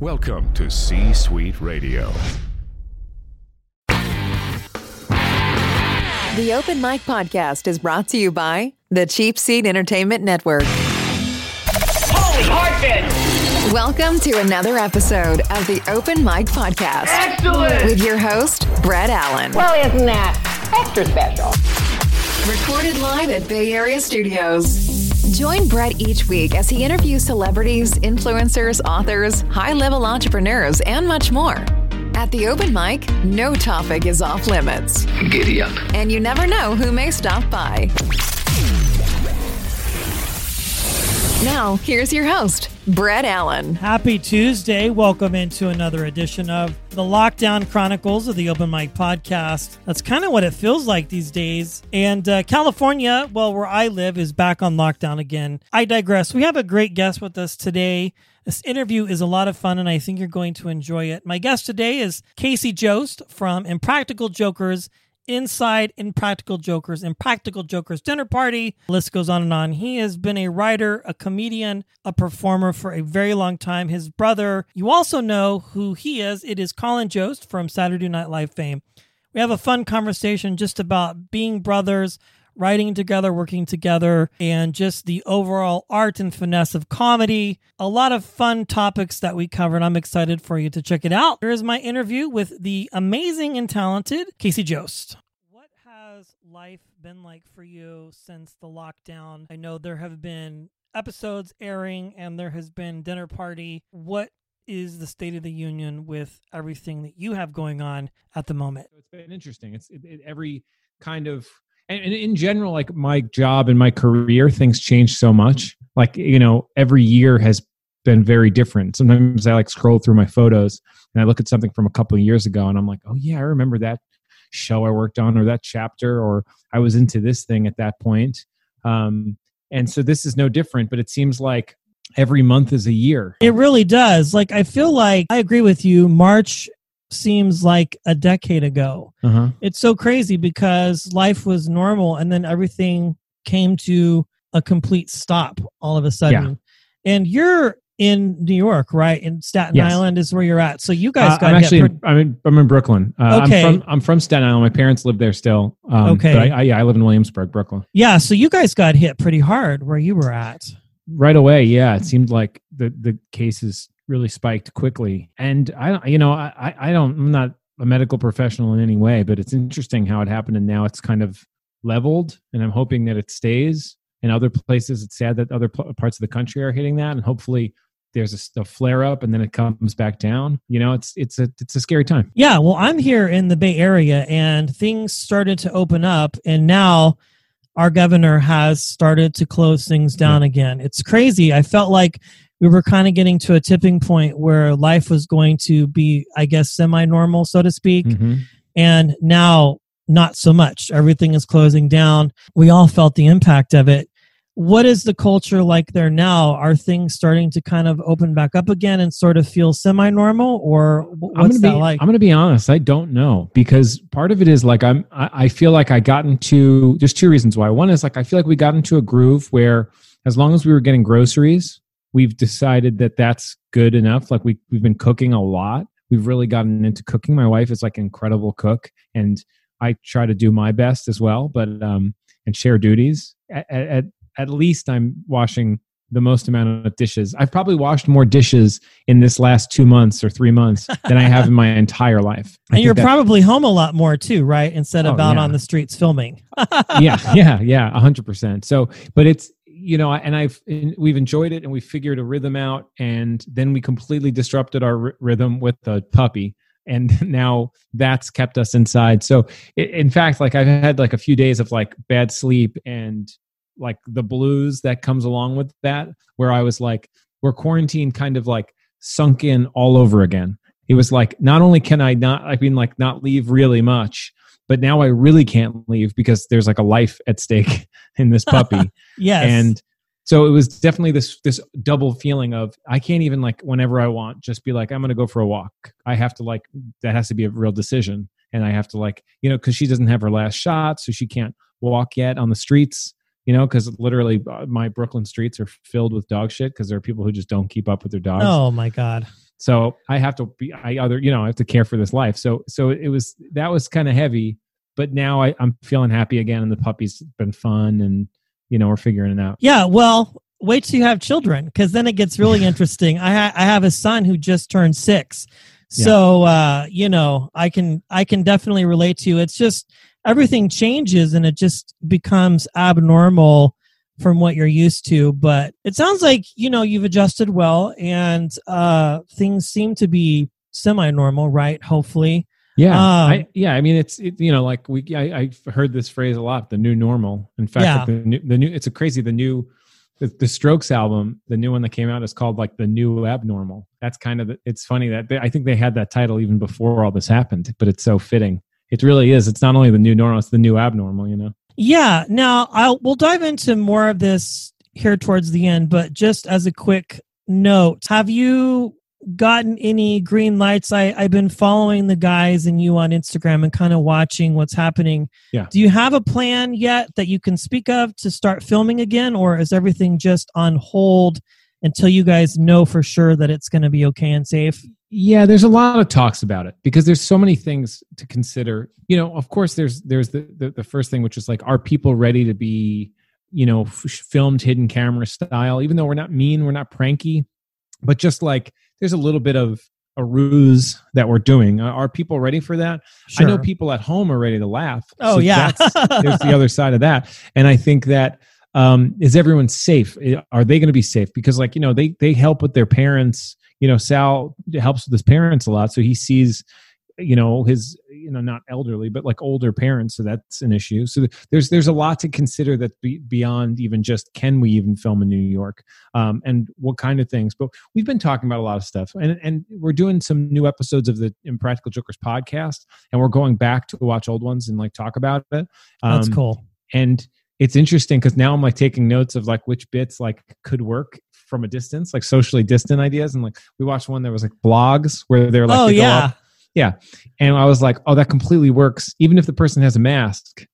Welcome to C Suite Radio. The Open Mic Podcast is brought to you by the Cheap Seat Entertainment Network. Holy heartbeat! Welcome to another episode of the Open Mic Podcast Excellent! with your host, Brett Allen. Well, isn't that extra special? Recorded live at Bay Area Studios. Join Brett each week as he interviews celebrities, influencers, authors, high level entrepreneurs, and much more. At the open mic, no topic is off limits. Giddy up. And you never know who may stop by. Now, here's your host, Brett Allen. Happy Tuesday. Welcome into another edition of the Lockdown Chronicles of the Open Mic Podcast. That's kind of what it feels like these days. And uh, California, well, where I live, is back on lockdown again. I digress. We have a great guest with us today. This interview is a lot of fun, and I think you're going to enjoy it. My guest today is Casey Jost from Impractical Jokers Inside Impractical Jokers, Impractical Jokers Dinner Party. List goes on and on. He has been a writer, a comedian, a performer for a very long time. His brother, you also know who he is. It is Colin Jost from Saturday Night Live fame. We have a fun conversation just about being brothers, writing together, working together, and just the overall art and finesse of comedy. A lot of fun topics that we covered. I'm excited for you to check it out. Here is my interview with the amazing and talented Casey Jost. Has life been like for you since the lockdown? I know there have been episodes airing and there has been dinner party. What is the state of the union with everything that you have going on at the moment? it's been interesting. It's it, it, every kind of and, and in general, like my job and my career, things change so much. Like you know, every year has been very different. Sometimes I like scroll through my photos and I look at something from a couple of years ago, and I'm like, oh yeah, I remember that show I worked on or that chapter, or I was into this thing at that point. Um, and so this is no different, but it seems like every month is a year. It really does. Like I feel like I agree with you. March seems like a decade ago. Uh-huh. It's so crazy because life was normal and then everything came to a complete stop all of a sudden. And you're in New York, right? In Staten Yes. Island is where you're at. So you guys Uh, got I'm hit actually pretty- I'm in I'm in Brooklyn. Uh, Okay. I'm from I'm from Staten Island. My parents live there still. Um, Okay. I, I, yeah, I live in Williamsburg, Brooklyn. yeah. So you guys got hit pretty hard where you were at. Right away, yeah. It seemed like the the cases really spiked quickly, and I don't- you know I I I don't I'm not a medical professional in any way, but it's interesting how it happened, and now it's kind of leveled, and I'm hoping that it stays. In other places, it's sad that other pl- parts of the country are hitting that, and hopefully there's a flare up and then it comes back down. You know, it's it's a it's a scary time. Yeah, well, I'm here in the Bay Area and things started to open up, and now our governor has started to close things down again. It's crazy. I felt like we were kind of getting to a tipping point where life was going to be, I guess, semi normal, so to speak. Mhm. And now, not so much. Everything is closing down. We all felt the impact of it. What is the culture like there now? Are things starting to kind of open back up again and sort of feel semi normal, or wh- I'm what's gonna that be, like? I'm gonna be honest. I don't know because part of it is like I'm. I, I feel like I got into. There's two reasons why. One is like I feel like we got into a groove where as long as we were getting groceries, we've decided that that's good enough. Like we we've been cooking a lot. We've really gotten into cooking. My wife is like an incredible cook, and I try to do my best as well, but um and share duties. At at, at least I'm washing the most amount of dishes. I've probably washed more dishes in this last two months or three months than I have in my entire life. I And you're that- probably home a lot more too, right? Instead of Oh, out yeah. on the streets filming. yeah, yeah, yeah, a hundred percent. So, but it's you know, and I've and we've enjoyed it, and we figured a rhythm out, and then we completely disrupted our r- rhythm with the puppy, and now that's kept us inside. So, in fact, like I've had like a few days of like bad sleep and like the blues that comes along with that, where I was like, we're quarantined, kind of like sunk in all over again. It was like, not only can I not, I mean, like not leave really much, but now I really can't leave because there's like a life at stake in this puppy. Yes. and so it was definitely this this double feeling of I can't even like whenever I want just be like I'm going to go for a walk. I have to like that has to be a real decision and I have to like, you know, cuz she doesn't have her last shot so she can't walk yet on the streets, you know, cuz literally uh, my Brooklyn streets are filled with dog shit cuz there are people who just don't keep up with their dogs. oh my God. So I have to be, I other, you know, I have to care for this life. So, so it was, that was kind of heavy, but now I, I'm feeling happy again and the puppy's been fun and, you know, we're figuring it out. Yeah. Well, wait till you have children because then it gets really interesting. I, ha- I have a son who just turned six. So, uh, you know, I can, I can definitely relate to you. It's just everything changes and it just becomes abnormal from what you're used to but it sounds like you know you've adjusted well and uh things seem to be semi-normal right hopefully Yeah, Um, I, yeah. I mean, it's it, you know, like we, I, I've heard this phrase a lot. The new normal. In fact, Yeah. the, new, the new, it's a crazy. The new, the, the Strokes album, the new one that came out is called like the new abnormal. That's kind of. The, it's funny that they, I think they had that title even before all this happened, but it's so fitting. It really is. It's not only the new normal; it's the new abnormal. You know. yeah now i'll we'll dive into more of this here towards the end but just as a quick note have you gotten any green lights i i've been following the guys and you on instagram and kind of watching what's happening Yeah. do you have a plan yet that you can speak of to start filming again or is everything just on hold until you guys know for sure that it's going to be okay and safe Yeah, there's a lot of talks about it because there's so many things to consider. You know, of course, there's there's the the, the first thing, which is like, are people ready to be, you know, f- filmed hidden camera style? Even though we're not mean, we're not pranky, but just like there's a little bit of a ruse that we're doing. Uh, Are people ready for that? I know people at home are ready to laugh. Oh, So yeah. that's- there's the other side of that, and I think that um, is everyone safe? Are they going to be safe? Because like you know they they help with their parents. You know, Sal helps with his parents a lot, so he sees you know his you know not elderly but like older parents so that's an issue so there's there's a lot to consider that be, beyond even just can we even film in new york um, and what kind of things but we've been talking about a lot of stuff and and we're doing some new episodes of the impractical jokers podcast and we're going back to watch old ones and like talk about it that's Um, cool and it's interesting because now i'm like taking notes of like which bits like could work from a distance like socially distant ideas. And like we watched one that was like blogs where they're like oh they yeah. up- and i was like oh that completely works. Even if the person has a mask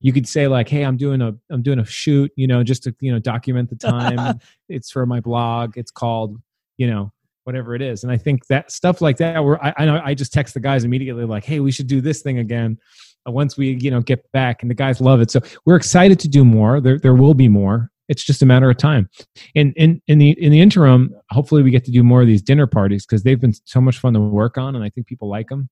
you could say like hey i'm doing a i'm doing a shoot you know just to you know document the time. It's for my blog. It's called you know whatever it is. And i think that stuff like that where i i know i just text the guys immediately like hey we should do this thing again Uh, once we you know get back and the guys love it. So we're excited to do more. There there will be more. It's just a matter of time. And in in the in the interim hopefully we get to do more of these dinner parties because they've been so much fun to work on and i think people like them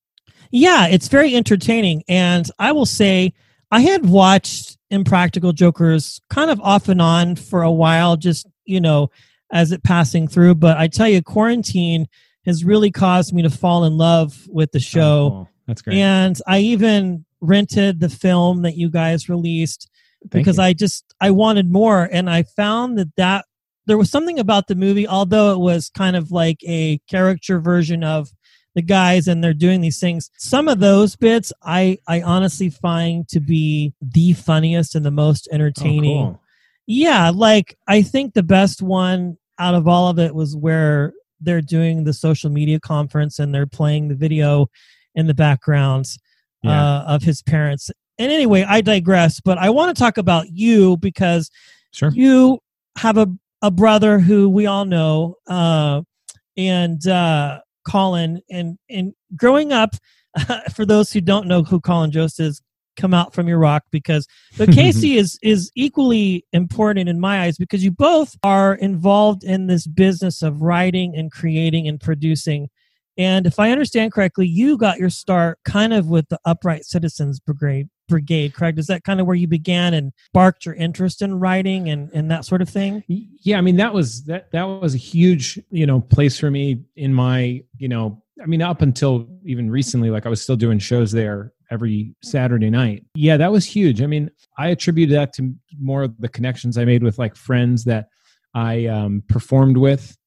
Yeah, it's very entertaining. And I will say, I had watched Impractical Jokers kind of off and on for a while, just, you know, as it passing through. But I tell you, quarantine has really caused me to fall in love with the oh, show. Oh, that's great. And I even rented the film that you guys released Thank because you. I just I wanted more and I found that that there was something about the movie although it was kind of like a caricature version of the guys and they're doing these things some of those bits I I honestly find to be the funniest and the most Oh, entertaining cool. yeah like I think the best one out of all of it was where they're doing the social media conference and they're playing the video in the background Yeah. uh, of his parents. And anyway, I digress, but I want to talk about you because sure you have a, a brother who we all know, uh, and uh, Colin. And, and growing up, for those who don't know who Colin Jost is, come out from your rock because but Casey is is equally important in my eyes because you both are involved in this business of writing and creating and producing and if I understand correctly, you got your start kind of with the Upright Citizens Brigade. Brigade, correct? Is that kind of where you began and sparked your interest in writing and, and that sort of thing? yeah i mean that was that that was a huge you know place for me in my you know i mean up until even recently like i was still doing shows there every saturday night yeah that was huge i mean i attributed that to more of the connections i made with like friends that i um, performed with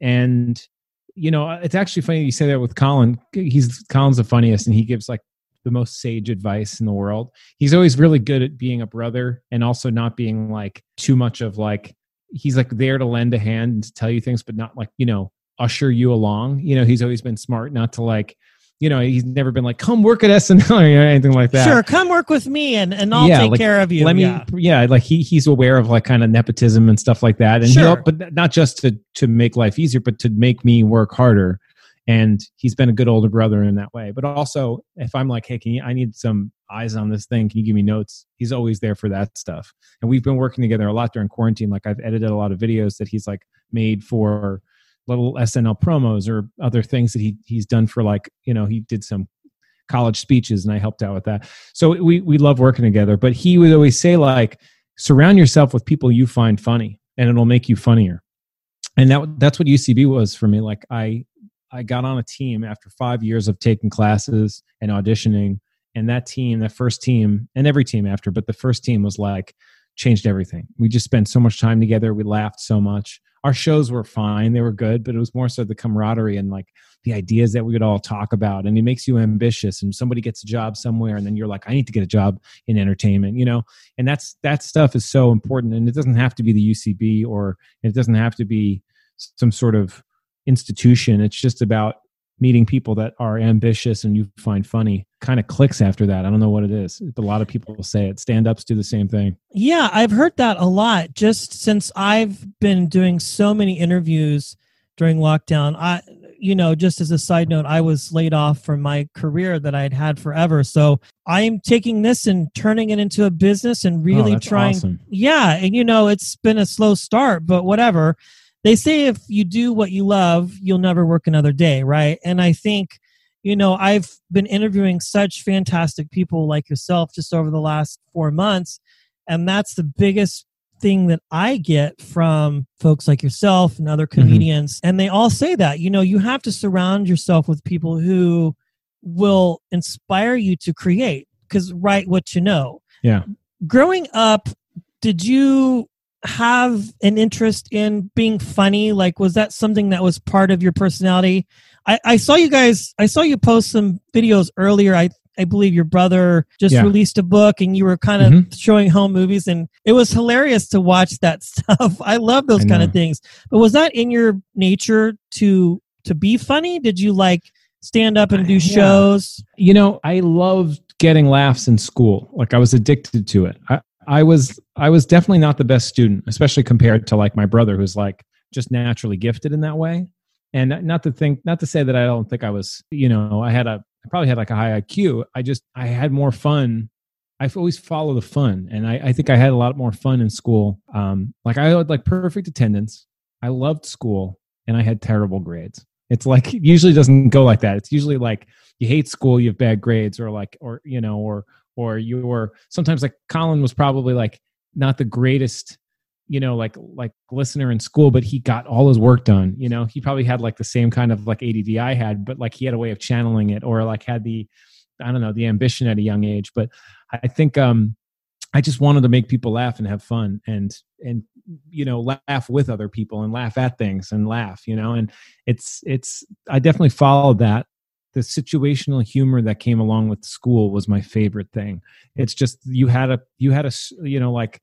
and you know uh, it's actually funny you say that with colin he's colin's the funniest and he gives like the most sage advice in the world he's always really good at being a brother and also not being like too much of like he's like there to lend a hand and to tell you things, but not like, you know, usher you along. You know, he's always been smart not to like, you know, he's never been like, come work at SNL or anything like that. Sure, come work with me and, and I'll Yeah, take like, care of you. Let me, yeah. yeah. like he he's aware of like kind of nepotism and stuff like that, and Sure. he'll, but not just to to make life easier, but to make me work harder. and he's been a good older brother in that way but also if i'm like hey can you, i need some eyes on this thing can you give me notes he's always there for that stuff and we've been working together a lot during quarantine like i've edited a lot of videos that he's like made for little snl promos or other things that he he's done for like you know he did some college speeches and i helped out with that so we we love working together but he would always say like surround yourself with people you find funny and it'll make you funnier and that that's what ucb was for me like i I got on a team after five years of taking classes and auditioning. And that team, that first team, and every team after, but the first team was like, changed everything. We just spent so much time together. We laughed so much. Our shows were fine, they were good, but it was more so the camaraderie and like the ideas that we would all talk about. And it makes you ambitious. And somebody gets a job somewhere, and then you're like, I need to get a job in entertainment, you know? And that's that stuff is so important. And it doesn't have to be the UCB or it doesn't have to be some sort of institution. It's just about meeting people that are ambitious and you find funny kind of clicks after that. I don't know what it is, but a lot of people will say it. Stand ups do the same thing. Yeah, I've heard that a lot just since I've been doing so many interviews during lockdown. I, you know, just as a side note, I was laid off from my career that I had had forever. So I'm taking this and turning it into a business and oh, really oh, trying. Awesome. Yeah. And, you know, it's been a slow start, but whatever they say if you do what you love, you'll never work another day, right? And I think, you know, I've been interviewing such fantastic people like yourself just over the last four months. And that's the biggest thing that I get from folks like yourself and other mm-hmm. comedians. Mm-hmm. And they all say that, you know, you have to surround yourself with people who will inspire you to create because write what you know. Yeah. Growing up, did you have an interest in being funny? Like, was that something that was part of your personality? I, I saw you guys, I saw you post some videos earlier. I, I believe your brother just yeah. released a book and you were kind of mm-hmm. showing home movies and it was hilarious to watch that stuff. I love those kind of things. But was that in your nature to to be funny? Did you like stand up and do shows? Yeah. You know, I loved getting laughs in school. Like I was addicted to it. I, I was I was definitely not the best student, especially compared to like my brother, who's like just naturally gifted in that way. And not to think, not to say that I don't think I was, you know, I had a, I probably had like a high IQ. I just, I had more fun. I always follow the fun, and I, I think I had a lot more fun in school. Um, like I had like perfect attendance. I loved school, and I had terrible grades. It's like it usually doesn't go like that. It's usually like you hate school, you have bad grades, or like, or you know, or or you were sometimes like Colin was probably like not the greatest you know like like listener in school but he got all his work done you know? He probably had like the same kind of like add i had but like he had a way of channeling it or like had the i don't know the ambition at a young age. But i think um i just wanted to make people laugh and have fun and and you know laugh with other people and laugh at things and laugh you know? And it's it's i definitely followed that the situational humor that came along with school was my favorite thing. It's just you had a you had a you know like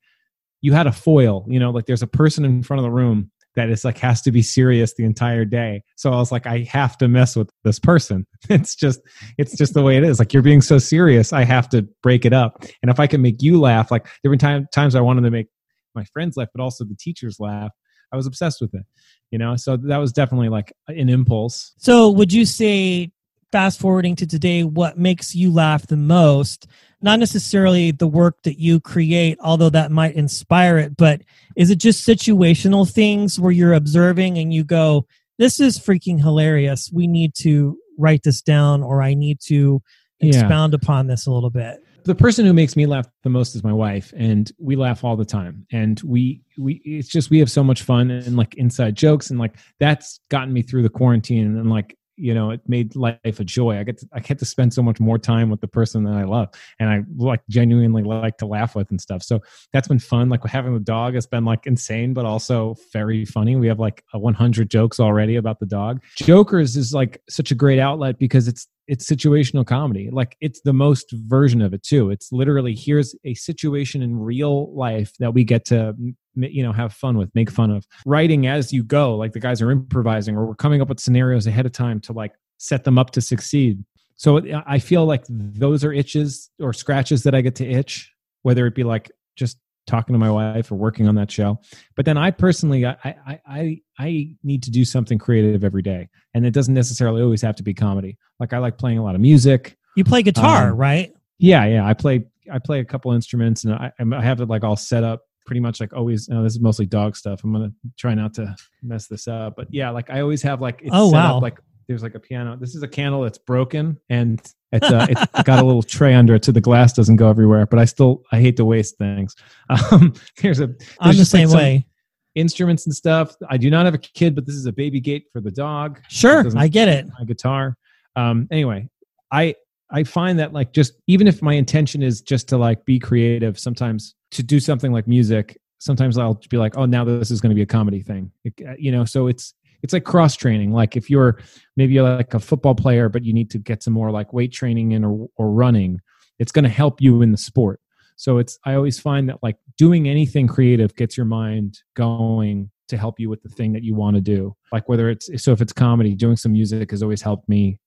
you had a foil you know like there's a person in front of the room that is like has to be serious the entire day. So i was like i have to mess with this person. It's just it's just the way it is. Like you're being so serious i have to break it up. And if i can make you laugh like there were time, times i wanted to make my friends laugh but also the teachers laugh. I was obsessed with it you know? So that was definitely like an impulse. So would you say fast forwarding to today, what makes you laugh the most? Not necessarily the work that you create, although that might inspire it, but is it just situational things where you're observing and you go, this is freaking hilarious. We need to write this down or I need to expound yeah. upon this a little bit. The person who makes me laugh the most is my wife and we laugh all the time and we we it's just we have so much fun and like inside jokes and like that's gotten me through the quarantine and like you know it made life a joy. I get to, i get to spend so much more time with the person that i love and i like genuinely like to laugh with and stuff. So that's been fun. Like having the dog has been like insane but also very funny. We have like 100 jokes already about the dog. Jokers is like such a great outlet because it's it's situational comedy. Like it's the most version of it too. It's literally here's a situation in real life that we get to you know have fun with make fun of writing as you go like the guys are improvising or we're coming up with scenarios ahead of time to like set them up to succeed so i feel like those are itches or scratches that i get to itch whether it be like just talking to my wife or working on that show. But then I personally, I, I, I, I need to do something creative every day, and it doesn't necessarily always have to be comedy. Like I like playing a lot of music. You play guitar, Um, right? Yeah, yeah. I play, I play a couple instruments, and I, I have it like all set up pretty much like always. No, this is mostly dog stuff. I'm gonna try not to mess this up, but yeah, like I always have like it's Oh, set wow. up like there's like a piano. This is a candle that's broken, and it's uh, it's got a little tray under it so the glass doesn't go everywhere. But I still I hate to waste things. Um, there's a I'm the like, same some way. Instruments and stuff. I do not have a kid, but this is a baby gate for the dog. Sure, I get it. my guitar. Um, anyway, I I find that like just even if my intention is just to like be creative, sometimes to do something like music, sometimes I'll be like, oh, now this is going to be a comedy thing, It- uh, you know. So it's it's like cross training. Like if you're maybe you're like a football player, but you need to get some more like weight training in or or running, it's going to help you in the sport. So it's I always find that like doing anything creative gets your mind going to help you with the thing that you want to do. Like whether it's so if it's comedy, doing some music has always helped me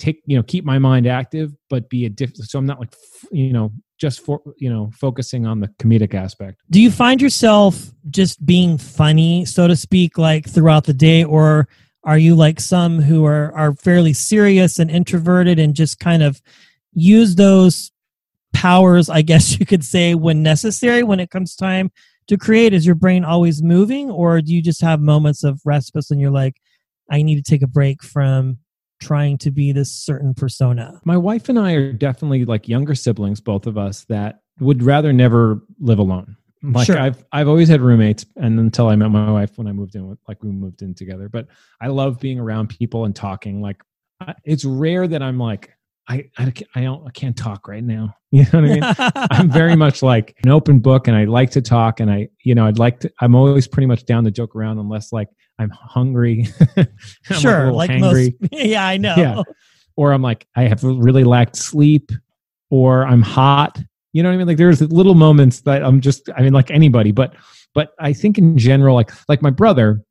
take you know keep my mind active, but be a different. So I'm not like you know just for you know focusing on the comedic aspect. Do you find yourself just being funny, so to speak, like throughout the day, or are you like some who are are fairly serious and introverted and just kind of use those powers, I guess you could say, when necessary when it comes time to create? Is your brain always moving, or do you just have moments of respite and you're like, I need to take a break from trying to be this certain persona? My wife and I are definitely like younger siblings, both of us that would rather never live alone. Like Sure. I've I've always had roommates, and until I met my wife when I moved in, with, like we moved in together. But I love being around people and talking. Like I, it's rare that I'm like I I, can't- I don't I can't talk right now. You know what I mean? I'm very much like an open book and I like to talk and I, you know, I'd like to, I'm always pretty much down to joke around unless like I'm hungry. I'm, sure, like hangry, most. Yeah, I know. Yeah. or I'm like, I have really lacked sleep or I'm hot. You know what I mean? Like there's little moments that I'm just, I mean, like anybody, but, but I think in general, like, like my brother,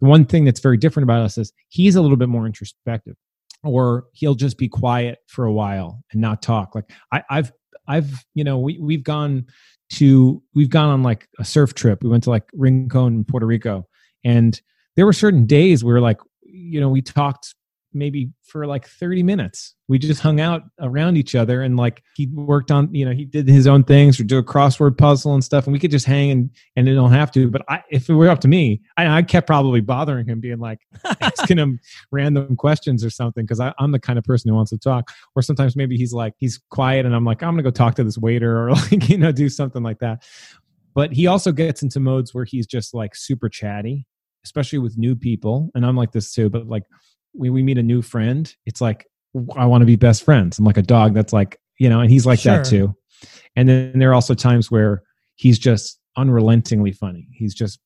the one thing that's very different about us is he's a little bit more introspective or he'll just be quiet for a while and not talk. Like I, I've, I've, you know, we, we've gone to, we've gone on like a surf trip. We went to like Rincon, Puerto Rico. And there were certain days where like, you know, we talked maybe for like 30 minutes. We just hung out around each other and like he worked on, you know, he did his own things or do a crossword puzzle and stuff. And we could just hang and, and it don't have to. But I, if it were up to me, I, I kept probably bothering him being like, asking him random questions or something. Cause I, I'm the kind of person who wants to talk. Or sometimes maybe he's like, he's quiet and I'm like, I'm going to go talk to this waiter or like, you know, do something like that. But he also gets into modes where he's just like super chatty, especially with new people. And I'm like this too, but like when we meet a new friend, it's like, I want to be best friends. I'm like a dog that's like, you know, and he's like that too. And then there are also times where he's just unrelentingly funny. He's just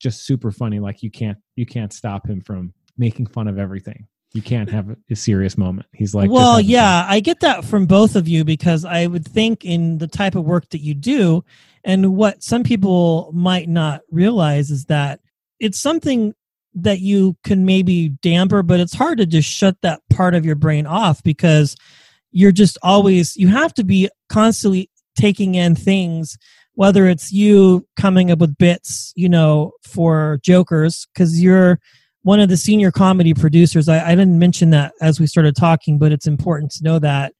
just super funny. Like you can't you can't stop him from making fun of everything. You can't have a serious moment. He's like, well, having fun. yeah, I get that from both of you because I would think in the type of work that you do, and what some people might not realize is that it's something that you can maybe damper, but it's hard to just shut that part of your brain off because you're just always, you have to be constantly taking in things, whether it's you coming up with bits, you know, for jokers, because you're one of the senior comedy producers. I, I didn't mention that as we started talking, but it's important to know that.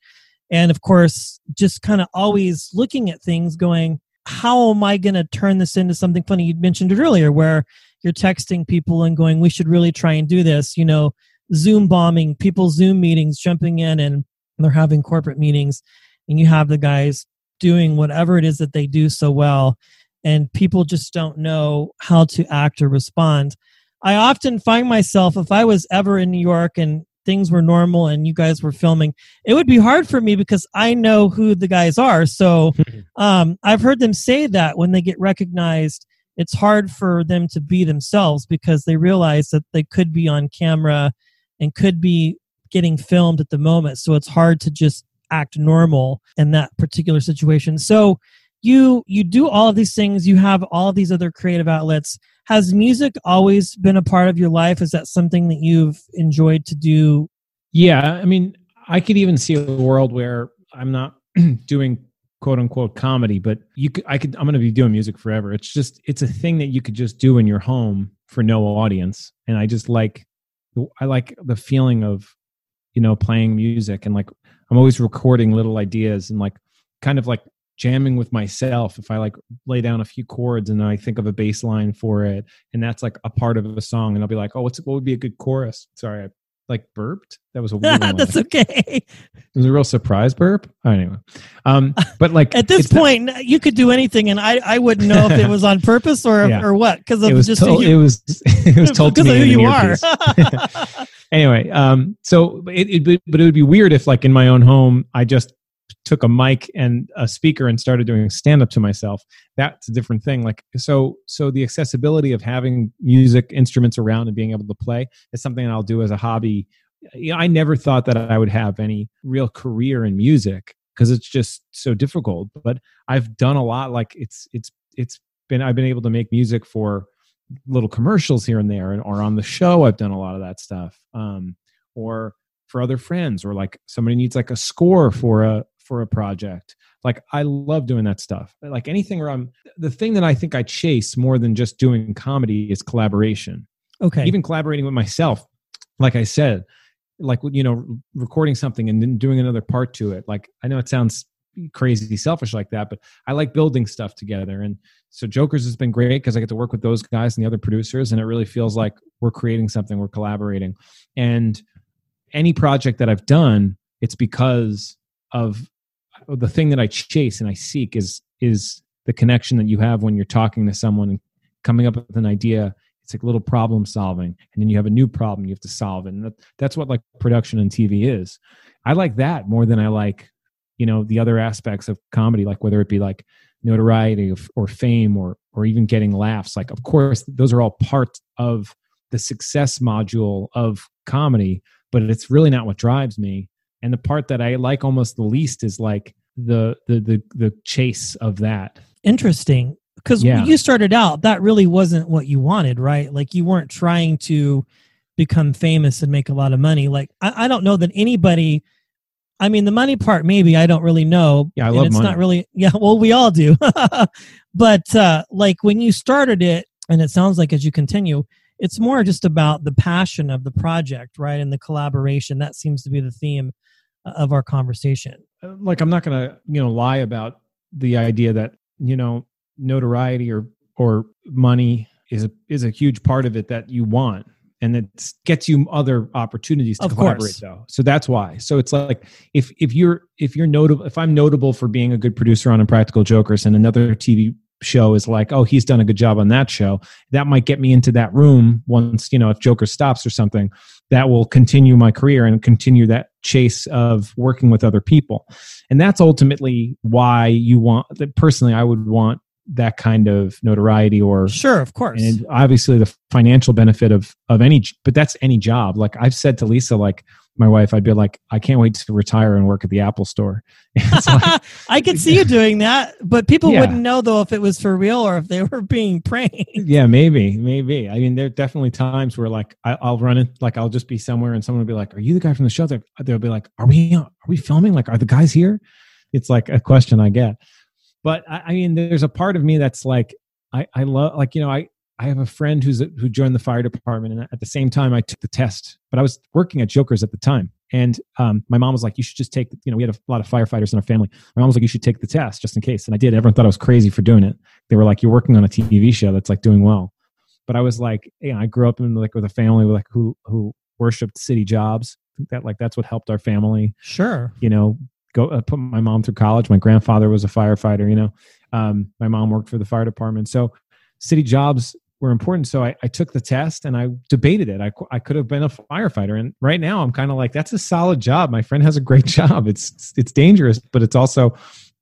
And of course, just kind of always looking at things going, how am I going to turn this into something funny? You mentioned it earlier where you're texting people and going, we should really try and do this, you know, Zoom bombing, people Zoom meetings, jumping in and they're having corporate meetings and you have the guys doing whatever it is that they do so well and people just don't know how to act or respond. I often find myself if I was ever in New York and things were normal and you guys were filming, it would be hard for me because I know who the guys are. So um, I've heard them say that when they get recognized, it's hard for them to be themselves because they realize that they could be on camera and could be getting filmed at the moment. So it's hard to just act normal in that particular situation. So you you do all of these things you have all of these other creative outlets has music always been a part of your life is that something that you've enjoyed to do Yeah, I mean, I could even see a world where I'm not doing quote unquote comedy, but you could, I could, I'm going to be doing music forever. It's just, it's a thing that you could just do in your home for no audience. And I just like, I like the feeling of, you know, playing music and like, I'm always recording little ideas and like kind of like jamming with myself if i like lay down a few chords and i think of a bass line for it and that's like a part of a song and i'll be like oh what's what would be a good chorus? Sorry i like burped? That was a weird one. That's okay. it was a real surprise burp? Anyway um but like At this it's not- point, you could do anything, and I, I wouldn't know if it was on purpose or Yeah. or what because it was just told, who it was it was told to me of who you are. anyway um so it, it but it would be weird if like in my own home i just took a mic and a speaker and started doing stand up to myself that's a different thing. Like so so the accessibility of having music instruments around and being able to play is something i'll do as a hobby. You know, i never thought that i would have any real career in music because it's just so difficult but i've done a lot like it's it's it's been i've been able to make music for little commercials here and there and or on the show i've done a lot of that stuff um or for other friends or like somebody needs like a score for a for a project. Like i love doing that stuff. Like anything where i'm the thing that i think i chase more than just doing comedy is collaboration. Okay. even collaborating with myself like i said like you know recording something and then doing another part to it. Like i know it sounds crazy selfish like that but i like building stuff together. And so jokers has been great because i get to work with those guys and the other producers and it really feels like we're creating something we're collaborating. And any project that i've done it's because of the thing that i chase and i seek is is the connection that you have when you're talking to someone and coming up with an idea. It's like little problem solving and then you have a new problem you have to solve and that, that's what like production and tv is. I like that more than i like you know the other aspects of comedy like whether it be like notoriety or fame or or even getting laughs. Like of course those are all parts of the success module of comedy but it's really not what drives me. And the part that i like almost the least is like the the the, the chase of that Interesting. Because Yeah. when you started out, that really wasn't what you wanted, right? Like you weren't trying to become famous and make a lot of money. Like I, I don't know that anybody. I mean, the money part, maybe I don't really know. Yeah, I love it's money. not really. Yeah, well, we all do. but uh, like when you started it, and it sounds like as you continue, it's more just about the passion of the project, right, and the collaboration. That seems to be the theme of our conversation. Uh, like i'm not gonna you know lie about the idea that you know notoriety or or money is a is a huge part of it that you want and it gets you other opportunities to Of collaborate course. though so that's why so it's like if if you're if you're notable if i'm notable for being a good producer on impractical jokers and another tv show is like oh he's done a good job on that show that might get me into that room once you know if joker stops or something that will continue my career and continue that chase of working with other people and that's ultimately why you want that personally i would want that kind of notoriety or Sure, of course. and obviously the financial benefit of of any but that's any job like i've said to lisa like my wife i'd be like i can't wait to retire and work at the apple store. Like, I could see you doing that, but people Yeah. wouldn't know though if it was for real or if they were being pranked. yeah maybe maybe. I mean there are definitely times where like I, i'll run it like i'll just be somewhere and someone will be like are you the guy from the show? They'll, they'll be like are we uh, are we filming? Like are the guys here? It's like a question i get. But i, I mean there's a part of me that's like i i love like you know i I have a friend who's who joined the fire department, and at the same time, I took the test. But I was working at Jokers at the time, and um, my mom was like, "You should just take." You know, we had a lot of firefighters in our family. My mom was like, "You should take the test just in case," and I did. Everyone thought I was crazy for doing it. They were like, "You're working on a TV show that's like doing well," but I was like, "Yeah, I grew up in like with a family like who who worshipped city jobs. That like that's what helped our family Sure. you know go uh, put my mom through college my grandfather was a firefighter you know um, my mom worked for the fire department so city jobs were important so I, I took the test and i debated it I, I could have been a firefighter and right now i'm kind of like that's a solid job my friend has a great job it's it's dangerous but it's also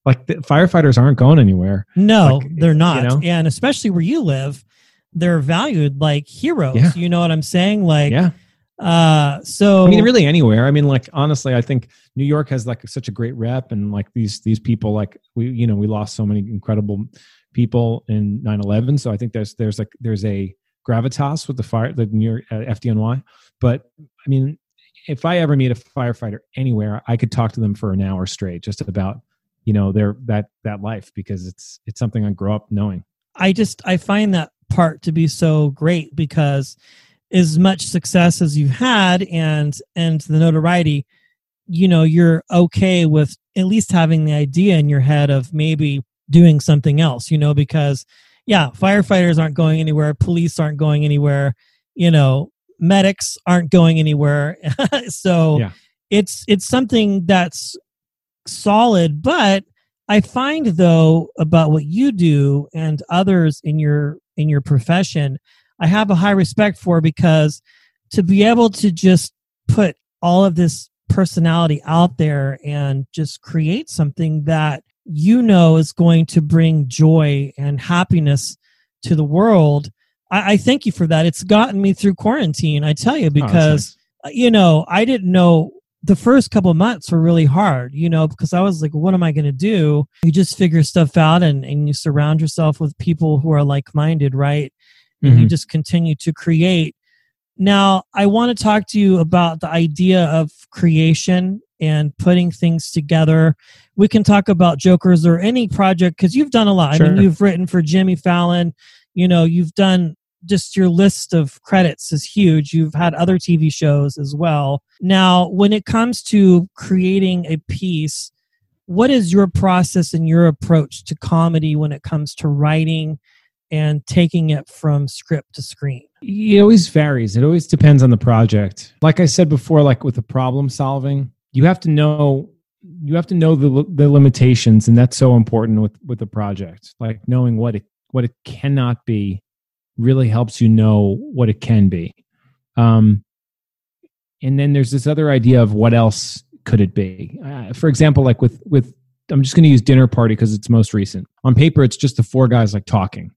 like the firefighters aren't going anywhere No, Like, they're you not. know? And especially where you live, they're valued like heroes. Yeah. You know what I'm saying? Like, yeah uh, so I mean, really anywhere. I mean, like honestly, I think New York has like such a great rep, and like these these people, like we, you know, we lost so many incredible people in 9-11 So I think there's there's like there's a gravitas with the fire, the New York uh, FDNY. But I mean, if I ever meet a firefighter anywhere, I could talk to them for an hour straight, just about you know their that that life because it's it's something I grow up knowing. I just I find that part to be so great because as much success as you've had and and the notoriety, you know, you're okay with at least having the idea in your head of maybe doing something else, you know, because yeah, firefighters aren't going anywhere, police aren't going anywhere, you know, medics aren't going anywhere. so Yeah. it's it's something that's solid, but I find though about what you do and others in your in your profession, I have a high respect for because to be able to just put all of this personality out there and just create something that you know is going to bring joy and happiness to the world. I, I thank you for that. It's gotten me through quarantine, I tell you, Oh, because nice. Uh, you know, I didn't know the first couple of months were really hard, you know, because I was like, what am I going to do? You just figure stuff out and, and you surround yourself with people who are like minded, right? And you mm-hmm. just continue to create. Now, I want to talk to you about the idea of creation and putting things together. We can talk about Jokers or any project because you've done a lot. I mean, Sure. you've written for Jimmy Fallon, you know, you've done just your list of credits is huge. You've had other TV shows as well. Now, when it comes to creating a piece, what is your process and your approach to comedy when it comes to writing and taking it from script to screen? it always varies. It always depends on the project. Like i said before like with the problem solving you have to know you have to know the, the limitations and that's so important with with the project. Like knowing what it what it cannot be really helps you know what it can be. Um and then there's this other idea of what else could it be? Uh, for example like with with i'm just going to use dinner party because it's most recent. On paper it's just the four guys like talking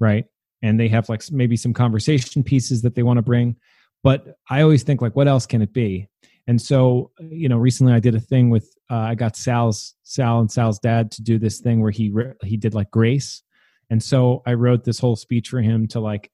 right? And they have like maybe some conversation pieces that they want to bring. But i always think like what else can it be? And so you know recently i did a thing with uh, i got sal's sal and sal's dad to do this thing where he re- he did like grace. And so i wrote this whole speech for him to like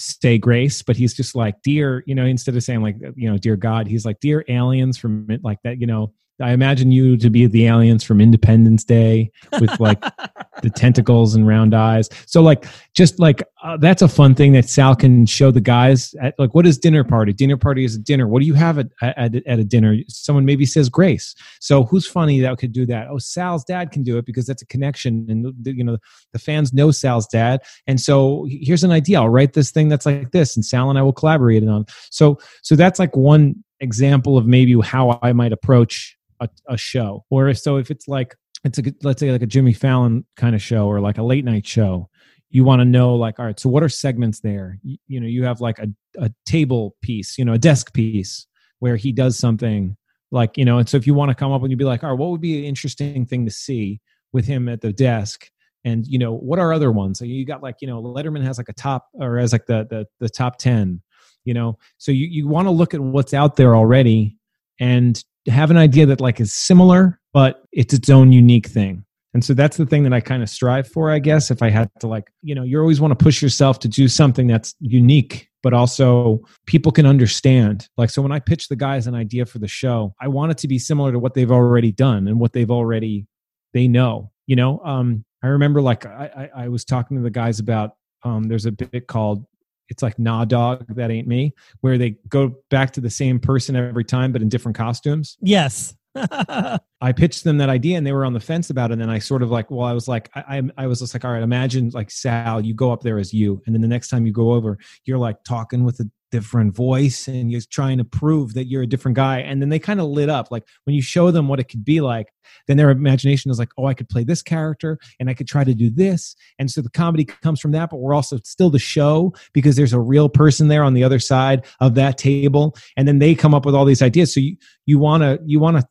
say grace but he's just like dear you know instead of saying like you know dear god he's like dear aliens from it like that you know i imagine you to be the aliens from independence day with like the tentacles and round eyes. So like just like uh, that's a fun thing that Sal can show the guys at like what is dinner party? Dinner party is a dinner. What do you have at at, at a dinner? Someone maybe says grace. So who's funny that could do that? Oh, Sal's dad can do it because that's a connection and the, you know the fans know Sal's dad. And so here's an idea. I'll write this thing that's like this and Sal and I will collaborate on. So so that's like one example of maybe how I might approach a, a show. Or if so if it's like it's a let's say like a Jimmy Fallon kind of show or like a late night show. You want to know like, all right, so what are segments there? You, you know, you have like a, a table piece, you know, a desk piece where he does something like, you know, and so if you want to come up and you'd be like, all right, what would be an interesting thing to see with him at the desk? And you know, what are other ones? So you got like, you know, Letterman has like a top or has like the the, the top ten, you know. So you, you want to look at what's out there already and have an idea that like is similar but it's its own unique thing. And so that's the thing that i kind of strive for i guess if i had to like you know you always want to push yourself to do something that's unique but also people can understand. Like so when i pitch the guys an idea for the show i want it to be similar to what they've already done and what they've already they know you know? Um i remember like i i, I was talking to the guys about um there's a bit called it's like nah dog that ain't me where they go back to the same person every time but in different costumes Yes. I pitched them that idea and they were on the fence about it. And then I sort of like, well, I was like, I, I, I was just like, all right, imagine like Sal, you go up there as you. And then the next time you go over, you're like talking with a different voice and you're trying to prove that you're a different guy. And then they kind of lit up. Like when you show them what it could be like, then their imagination is like, oh, I could play this character and I could try to do this. And so the comedy comes from that, but we're also still the show because there's a real person there on the other side of that table. And then they come up with all these ideas. So you, you want to, you want to,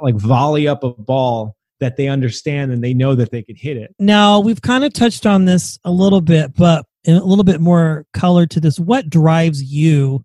like volley up a ball that they understand and they know that they could hit it. Now, we've kind of touched on this a little bit, but a little bit more color to this. What drives you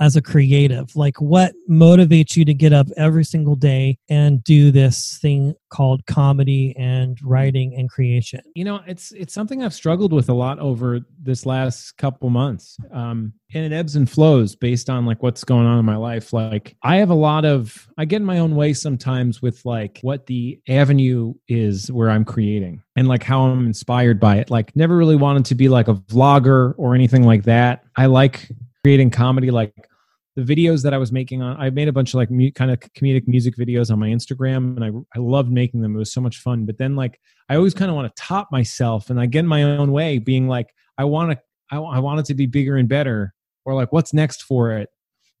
as a creative? Like, what motivates you to get up every single day and do this thing called comedy and writing and creation? You know, it's it's something I've struggled with a lot over this last couple months, um, and it ebbs and flows based on like what's going on in my life. Like, I have a lot of I get in my own way sometimes with like what the avenue is where I'm creating and like how I'm inspired by it. Like, never really wanted to be like a vlogger or anything like that. I like creating comedy like the videos that I was making on, I made a bunch of like mu- kind of comedic music videos on my Instagram, and I I loved making them. It was so much fun. But then like I always kind of want to top myself, and I get in my own way, being like I want to I, I want it to be bigger and better, or like what's next for it.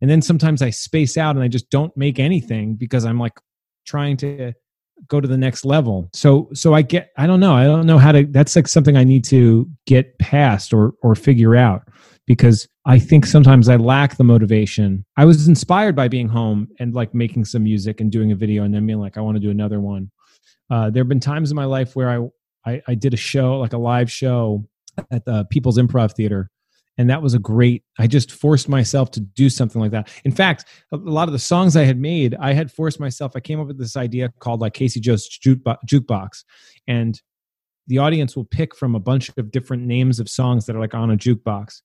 And then sometimes I space out and I just don't make anything because I'm like trying to go to the next level. So so I get I don't know I don't know how to. That's like something I need to get past or or figure out because I think sometimes I lack the motivation. I was inspired by being home and like making some music and doing a video and then being like, I want to do another one. Uh, there have been times in my life where I, I, I did a show, like a live show at the People's Improv Theater. And that was a great, I just forced myself to do something like that. In fact, a lot of the songs I had made, I had forced myself, I came up with this idea called like Casey Jost's Jukebox. And the audience will pick from a bunch of different names of songs that are like on a jukebox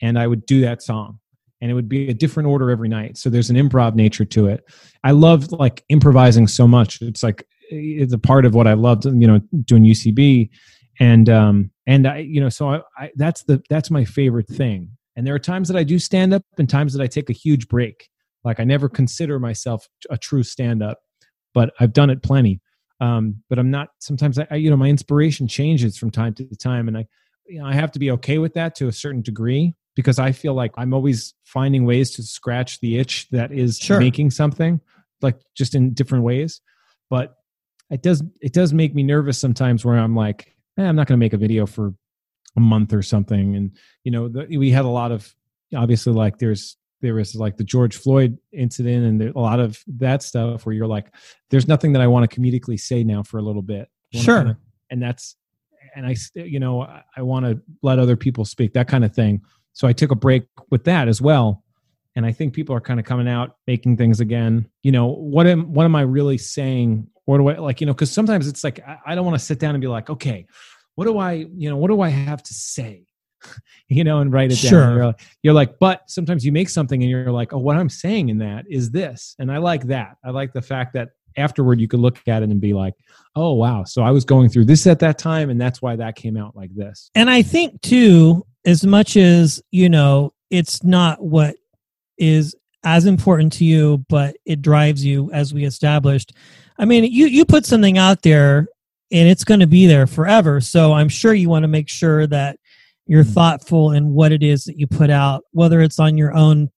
and I would do that song and it would be a different order every night. So there's an improv nature to it. I love like improvising so much. It's like it's a part of what I loved, you know, doing UCB, and um and I you know so I, I that's the that's my favorite thing. And there are times that I do stand up and times that I take a huge break. Like I never consider myself a true stand up, but I've done it plenty. Um, but I'm not. Sometimes I, I you know my inspiration changes from time to time, and I you know I have to be okay with that to a certain degree because I feel like I'm always finding ways to scratch the itch that is sure. making something, like just in different ways. But it does it does make me nervous sometimes where I'm like, eh, I'm not going to make a video for a month or something. And you know, the, we had a lot of obviously like there's there was like the George Floyd incident and there, a lot of that stuff where you're like, there's nothing that I want to comedically say now for a little bit. Sure. Kinda, and that's and I you know I, I want to let other people speak that kind of thing so I took a break with that as well. And I think people are kind of coming out, making things again. You know, what am what am I really saying? Or do I like, you know, because sometimes it's like I, I don't want to sit down and be like, okay, what do I, you know, what do I have to say? you know, and write it sure. down. You're like, you're like, but sometimes you make something and you're like, oh, what I'm saying in that is this. And I like that. I like the fact that afterward you could look at it and be like, oh wow, so I was going through this at that time, and that's why that came out like this. And I think too, as much as you know it's not what is as important to you but it drives you as we established i mean you you put something out there and it's going to be there forever so i'm sure you want to make sure that you're mm-hmm. thoughtful in what it is that you put out whether it's on your own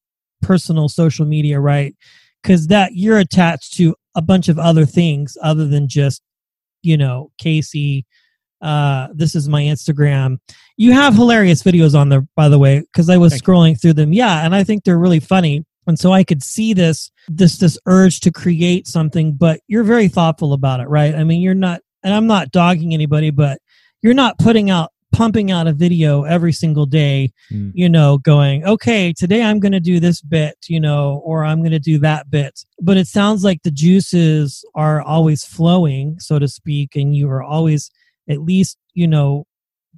personal social media right because that you're attached to a bunch of other things other than just you know casey uh, this is my Instagram. You have hilarious videos on there, by the way, because I was Thank scrolling you. through them. Yeah, and I think they're really funny. And so I could see this this this urge to create something, but you're very thoughtful about it, right? I mean, you're not, and I'm not dogging anybody, but you're not putting out pumping out a video every single day, mm. you know, going, okay, today I'm going to do this bit, you know, or I'm going to do that bit. But it sounds like the juices are always flowing, so to speak, and you are always at least you know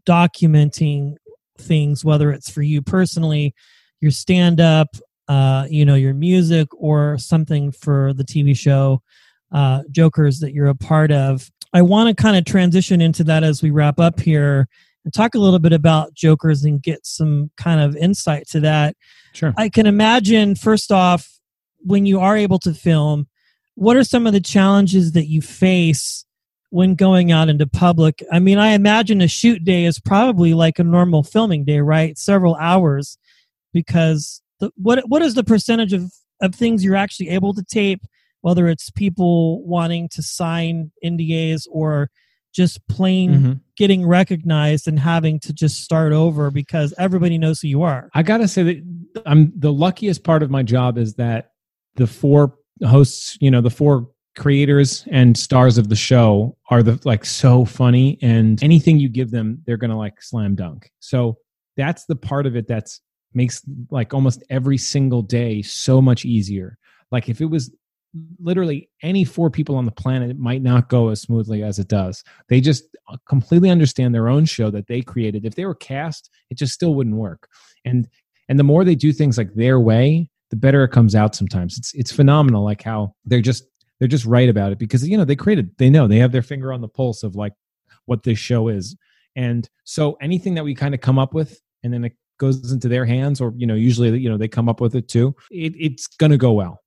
documenting things whether it's for you personally your stand up uh you know your music or something for the tv show uh jokers that you're a part of i want to kind of transition into that as we wrap up here and talk a little bit about jokers and get some kind of insight to that sure i can imagine first off when you are able to film what are some of the challenges that you face when going out into public. I mean, I imagine a shoot day is probably like a normal filming day, right? Several hours, because the, what what is the percentage of of things you're actually able to tape, whether it's people wanting to sign NDAs or just plain mm-hmm. getting recognized and having to just start over because everybody knows who you are. I gotta say that I'm the luckiest part of my job is that the four hosts, you know, the four creators and stars of the show are the like so funny and anything you give them they're gonna like slam dunk so that's the part of it that's makes like almost every single day so much easier. Like if it was literally any four people on the planet it might not go as smoothly as it does. They just uh, completely understand their own show that they created. If they were cast it just still wouldn't work. And and the more they do things like their way the better it comes out sometimes. It's it's phenomenal like how they're just they're just right about it because you know they created they know they have their finger on the pulse of like what this show is. And so anything that we kind of come up with and then goes into their hands or you know usually you know they come up with it too it, it's going to go well.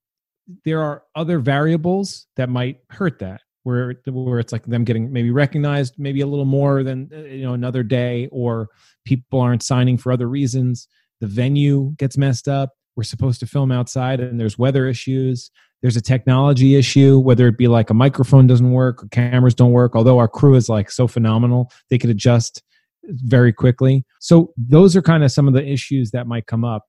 There are other variables that might hurt that where where it's like them getting maybe recognized maybe a little more than uh, you know another day or people aren't signing for other reasons. The venue gets messed up. We're supposed to film outside and there's weather issues. There's a technology issue whether it be like a microphone doesn't work or cameras don't work although our crew is like so phenomenal they could adjust very quickly so those are kind of some of the issues that might come up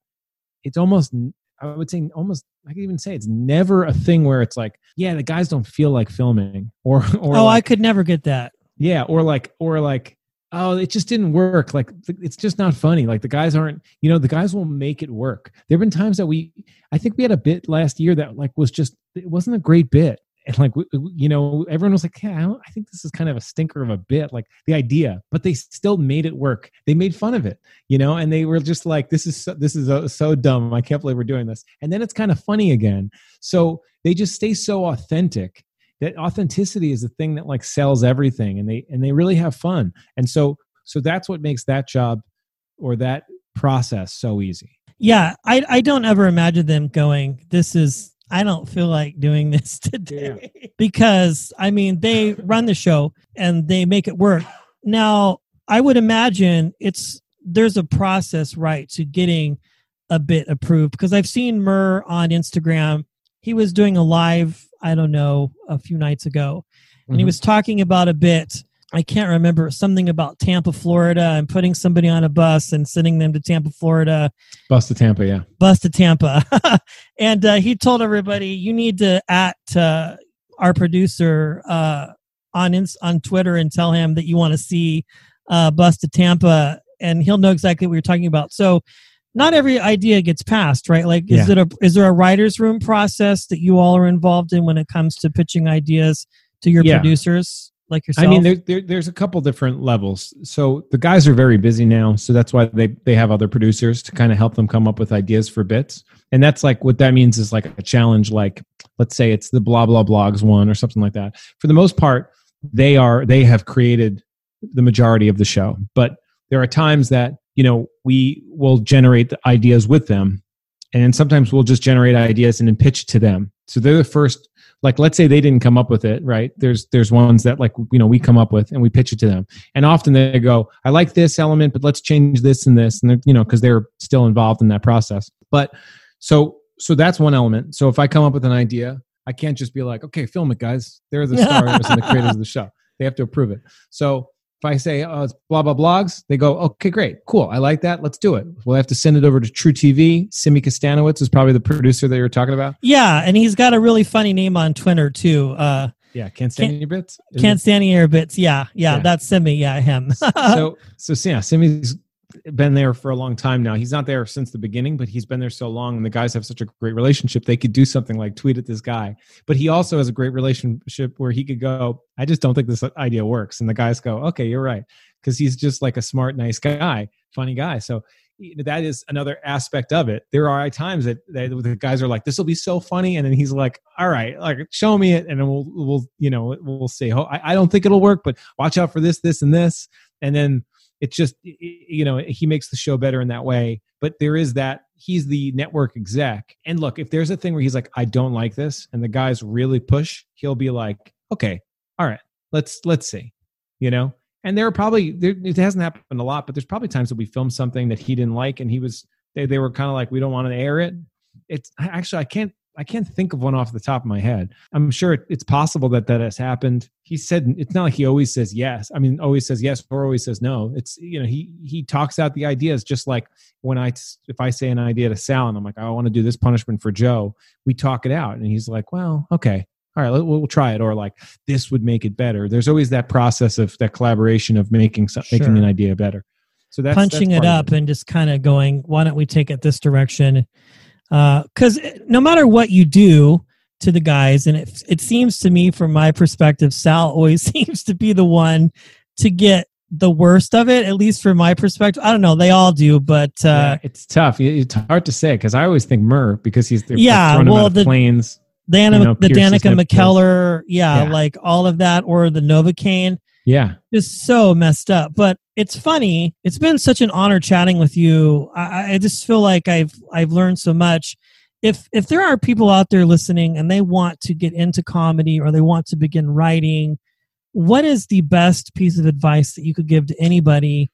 it's almost I would say almost I could even say it's never a thing where it's like, yeah, the guys don't feel like filming or or Oh, like, I could never get that. yeah, or like or like oh, it just didn't work. Like it's just not funny. Like the guys aren't, you know, the guys will make it work. There've been times that we I think we had a bit last year that like was just it wasn't a great bit and like you know everyone was like yeah I, I, think this is kind of a stinker of a bit like the idea but they still made it work. They made fun of it you know and they were just like this is so, this is so, so dumb. I can't believe we're doing this. And then it's kind of funny again. So they just stay so authentic that authenticity is the thing that like sells everything and they and they really have fun. And so so that's what makes that job or that process so easy. Yeah i i don't ever imagine them going this is I don't feel like doing this today yeah. because I mean they run the show and they make it work. Now, I would imagine it's there's a process right to getting a bit approved because I've seen Murr on Instagram. He was doing a live, I don't know, a few nights ago, and mm-hmm. he was talking about a bit I can't remember something about Tampa, Florida, and putting somebody on a bus and sending them to Tampa, Florida. Bus to Tampa, yeah. Bus to Tampa. and uh, he told everybody, you need to at uh, our producer uh, on ins- on Twitter and tell him that you want to see uh, Bus to Tampa, and he'll know exactly what you're talking about. So, not every idea gets passed, right? Like, is yeah. it a is there a writers' room process that you all are involved in when it comes to pitching ideas to your yeah. producers? Like yourself? I mean, there, there, there's a couple different levels. So the guys are very busy now, so that's why they they have other producers to kind of help them come up with ideas for bits. And that's like what that means is like a challenge. Like let's say it's the blah blah blogs one or something like that. For the most part, they are they have created the majority of the show, but there are times that you know we will generate the ideas with them and sometimes we'll just generate ideas and then pitch to them so they're the first like let's say they didn't come up with it right? There's there's ones that like you know we come up with and we pitch it to them. And often they go i like this element but let's change this and this and you know because they're still involved in that process. But so so that's one element. So if i come up with an idea i can't just be like okay film it guys. They're the stars and the creators of the show. They have to approve it. So if I say oh, it's blah blah blogs, they go, okay, great, cool, I like that. Let's do it. We'll have to send it over to truTV. Simi Kostanowitz is probably the producer that you're talking about. Yeah, and he's got a really funny name on Twitter too. Uh, yeah, can't stand can't, your bits. Can't it? stand your bits. Yeah, yeah, yeah, that's Simi. Yeah, him. so so yeah, Simi's been there for a long time now. He's not there since the beginning, but he's been there so long, and the guys have such a great relationship. They could do something like tweet at this guy, but he also has a great relationship where he could go, "I just don't think this idea works," and the guys go, "Okay, you're right," because he's just like a smart, nice guy, funny guy. So that is another aspect of it. There are times that, the guys are like, "This will be so funny," and then he's like, "All right, like show me it," and then we'll we'll you know we'll see. Oh, I, I don't think it'll work, but watch out for this, this, and this, and then it's just you know he makes the show better in that way. But there is that he's the network exec. And look if there's a thing where he's like i don't like this and the guys really push he'll be like okay all right let's let's see you know? And there are probably there, it hasn't happened a lot but there's probably times that we filmed something that he didn't like and he was they, they were kind of like we don't want to air it. It's actually i can't I can't think of one off the top of my head. I'm sure it's possible that that has happened. He said it's not like he always says yes. I mean, always says yes or always says no. It's you know he he talks out the ideas just like when I if I say an idea to Sal and I'm like oh, I want to do this punishment for Joe, we talk it out and he's like, well, okay, all right, we'll, we'll try it, or like this would make it better. There's always that process of that collaboration of making making an idea better. So that's punching that's it up and just kind of going, why don't we take it this direction? Because no matter what you do to the guys, and it, it seems to me, from my perspective, Sal always seems to be the one to get the worst of it, at least from my perspective. I don't know, they all do, but uh, yeah, it's tough. It's hard to say because I always think Murr because he's they're Yeah, well, the- planes. the, Anna, you know, the Danica McKellar, yeah, Yeah. like all of that, or the Novocaine. Yeah, just so messed up. But it's funny. It's been such an honor chatting with you. I, I just feel like I've I've learned so much. If if there are people out there listening and they want to get into comedy or they want to begin writing, what is the best piece of advice that you could give to anybody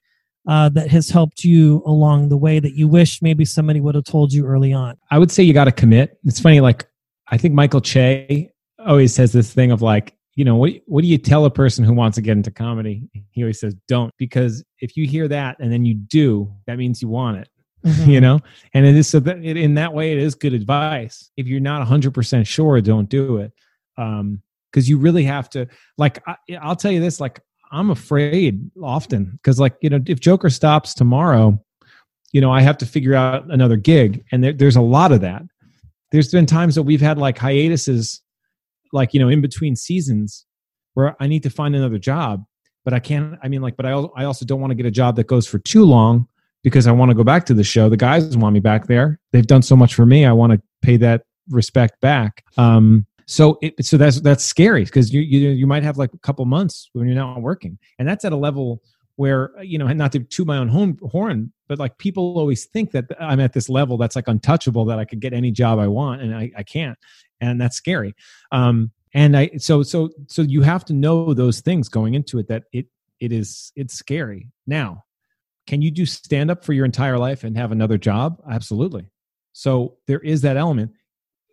uh, that has helped you along the way that you wish maybe somebody would have told you early on? I would say you got to commit. It's funny, like I think Michael Che always says this thing of like, you know, what what do you tell a person who wants to get into comedy? He always says, "Don't," because if you hear that and then you do, that means you want it. You know, and it is so that it, in that way, it is good advice. If you're not 100 percent sure, don't do it, um, because you really have to. Like, I, I'll tell you this: like, I'm afraid often because, like, you know, if Joker stops tomorrow, you know, I have to figure out another gig, and there, there's a lot of that there's been times that we've had like hiatuses like you know in between seasons where i need to find another job but i can't i mean like but i, I also don't want to get a job that goes for too long because i want to go back to the show. The guys want me back there. They've done so much for me i want to pay that respect back. Um so it, so that's that's scary because you, you you might have like a couple months when you're not working. And that's at a level where you know not to toot my own home, horn but like people always think that i'm at this level that's like untouchable that i could get any job i want and i, I can't and that's scary. Um and i so so so you have to know those things going into it that it it is it's scary. Now can you do stand up for your entire life and have another job? Absolutely. So there is that element.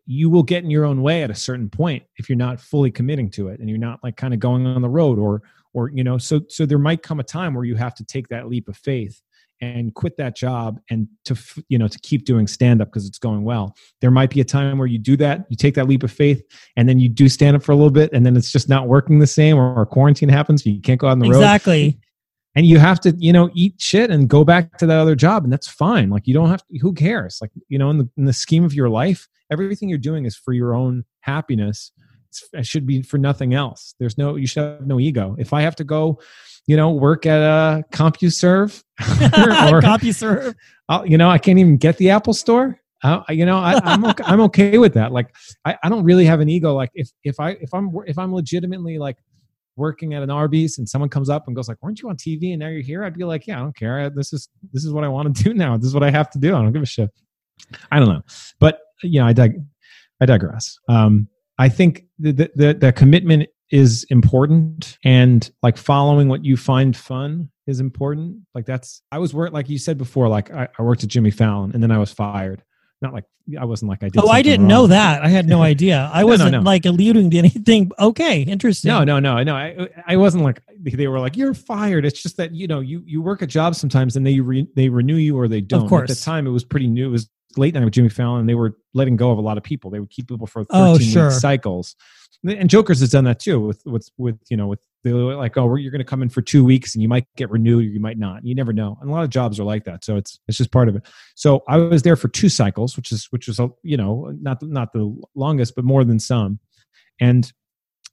You will get in your own way at a certain point if you're not fully committing to it and you're not like kind of going on the road or or you know so so there might come a time where you have to take that leap of faith and quit that job and to you know to keep doing stand up because it's going well. There might be a time where you do that you take that leap of faith and then you do stand up for a little bit and then it's just not working the same or, or quarantine happens you can't go out on the road. Exactly. and you have to you know eat shit and go back to that other job and that's fine. Like you don't have to who cares? Like you know in the, in the scheme of your life everything you're doing is for your own happiness it should be for nothing else there's no you should have no ego if i have to go you know work at a compuserve or CompuServe. I'll, you know i can't even get the apple store uh, you know I, i'm okay, i'm okay with that like I, I don't really have an ego like if if i if i'm if i'm legitimately like working at an Arby's and someone comes up and goes like, "Weren't you on TV and now you're here?" I'd be like, "Yeah, I don't care. I, this is this is what I want to do now. This is what I have to do. I don't give a shit." I don't know, but you know, I dig- I digress. Um, I think the, the commitment is important, and like following what you find fun is important. Like that's I was work like you said before. Like I, I worked at Jimmy Fallon and then I was fired. Not like I wasn't like I did. Oh, I didn't know that. I had no idea. I no, wasn't no. like alluding to anything. Okay, interesting. No, no, no, no. I, I wasn't like they were like you're fired. It's just that you know you you work a job sometimes and they re, they renew you or they don't. At course. At the time, it was pretty new. It was late night with Jimmy Fallon. They were letting go of a lot of people. They would keep people for Oh, thirteen sure. week cycles. And Joker's has done that too with with with you know with they're like oh you're going to come in for two weeks and you might get renewed or you might not. You never know. And a lot of jobs are like that. So it's it's just part of it. So I was there for two cycles, which is which was you know not not the longest but more than some. And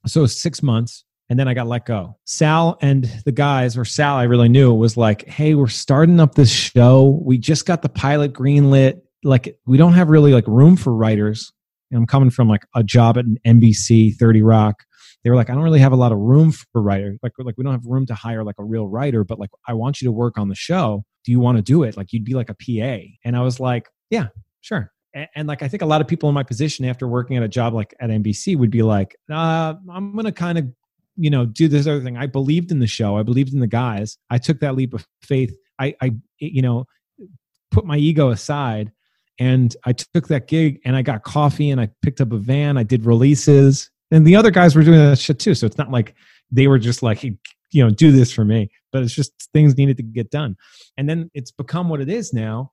so six months and then I got let go. Sal and the guys, or Sal, I really knew was like, "Hey, we're starting up this show. We just got the pilot greenlit. Like, we don't have really like room for writers. And I'm coming from like a job at an NBC, 30 Rock. They were like, I don't really have a lot of room for writers. Like, like we don't have room to hire like a real writer. But like, I want you to work on the show. Do you want to do it? Like, you'd be like a PA. And I was like, Yeah, sure. And, and like, I think a lot of people in my position after working at a job like at NBC would be like, uh, I'm gonna kind of you know do this other thing i believed in the show i believed in the guys i took that leap of faith i i you know put my ego aside and i took that gig and i got coffee and i picked up a van i did releases and the other guys were doing that shit too so it's not like they were just like you know do this for me but it's just things needed to get done and then it's become what it is now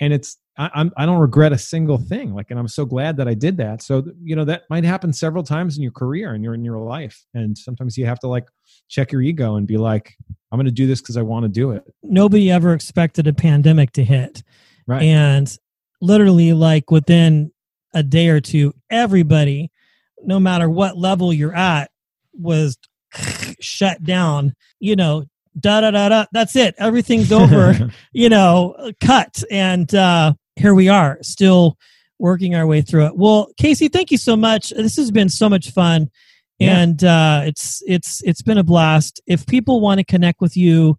and it's I, I'm I don't regret a single thing. Like, and I'm so glad that I did that. So you know that might happen several times in your career and you're in your life, and sometimes you have to like check your ego and be like, I'm going to do this because I want to do it. Nobody ever expected a pandemic to hit, Right. and literally, like within a day or two, everybody, no matter what level you're at, was shut down. You know, da da da da. That's it. Everything's over. you know, cut. And uh, here we are, still working our way through it. Well, Casey, thank you so much. This has been so much fun, Yeah. and uh, it's it's it's been a blast. If people want to connect with you,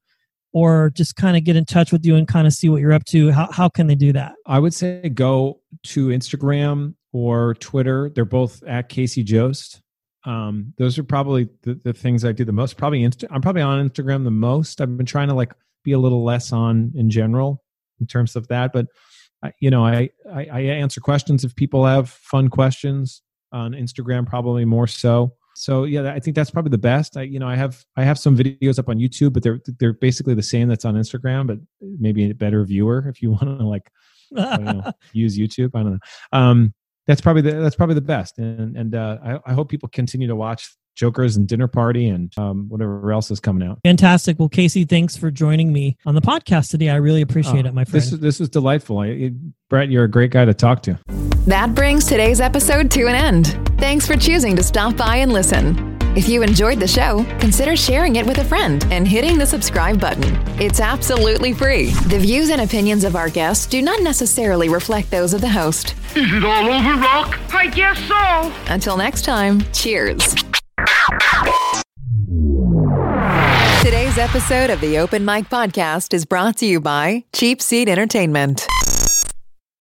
or just kind of get in touch with you and kind of see what you're up to, how how can they do that? I would say go to Instagram or Twitter. They're both at Casey Jost. Um, those are probably the, the things I do the most. Probably Insta- I'm probably on Instagram the most. I've been trying to like be a little less on in general in terms of that, but I, you know, I, I I answer questions if people have fun questions on Instagram, probably more so. So yeah, I think that's probably the best. I you know I have I have some videos up on YouTube, but they're they're basically the same that's on Instagram, but maybe a better viewer if you want to like know, use YouTube. I don't know. Um, that's probably the that's probably the best, and and uh, I, I hope people continue to watch Jokers and Dinner Party and um, whatever else is coming out. Fantastic. Well, Casey, thanks for joining me on the podcast today. I really appreciate Oh, it, my friend. This is this was delightful. I, it- Brett, you're a great guy to talk to. That brings today's episode to an end. Thanks for choosing to stop by and listen. If you enjoyed the show, consider sharing it with a friend and hitting the subscribe button. It's absolutely free. The views and opinions of our guests do not necessarily reflect those of the host. Is it all over, Rock? I guess so. Until next time, cheers. Today's episode of the Open Mic Podcast is brought to you by Cheap Seat Entertainment.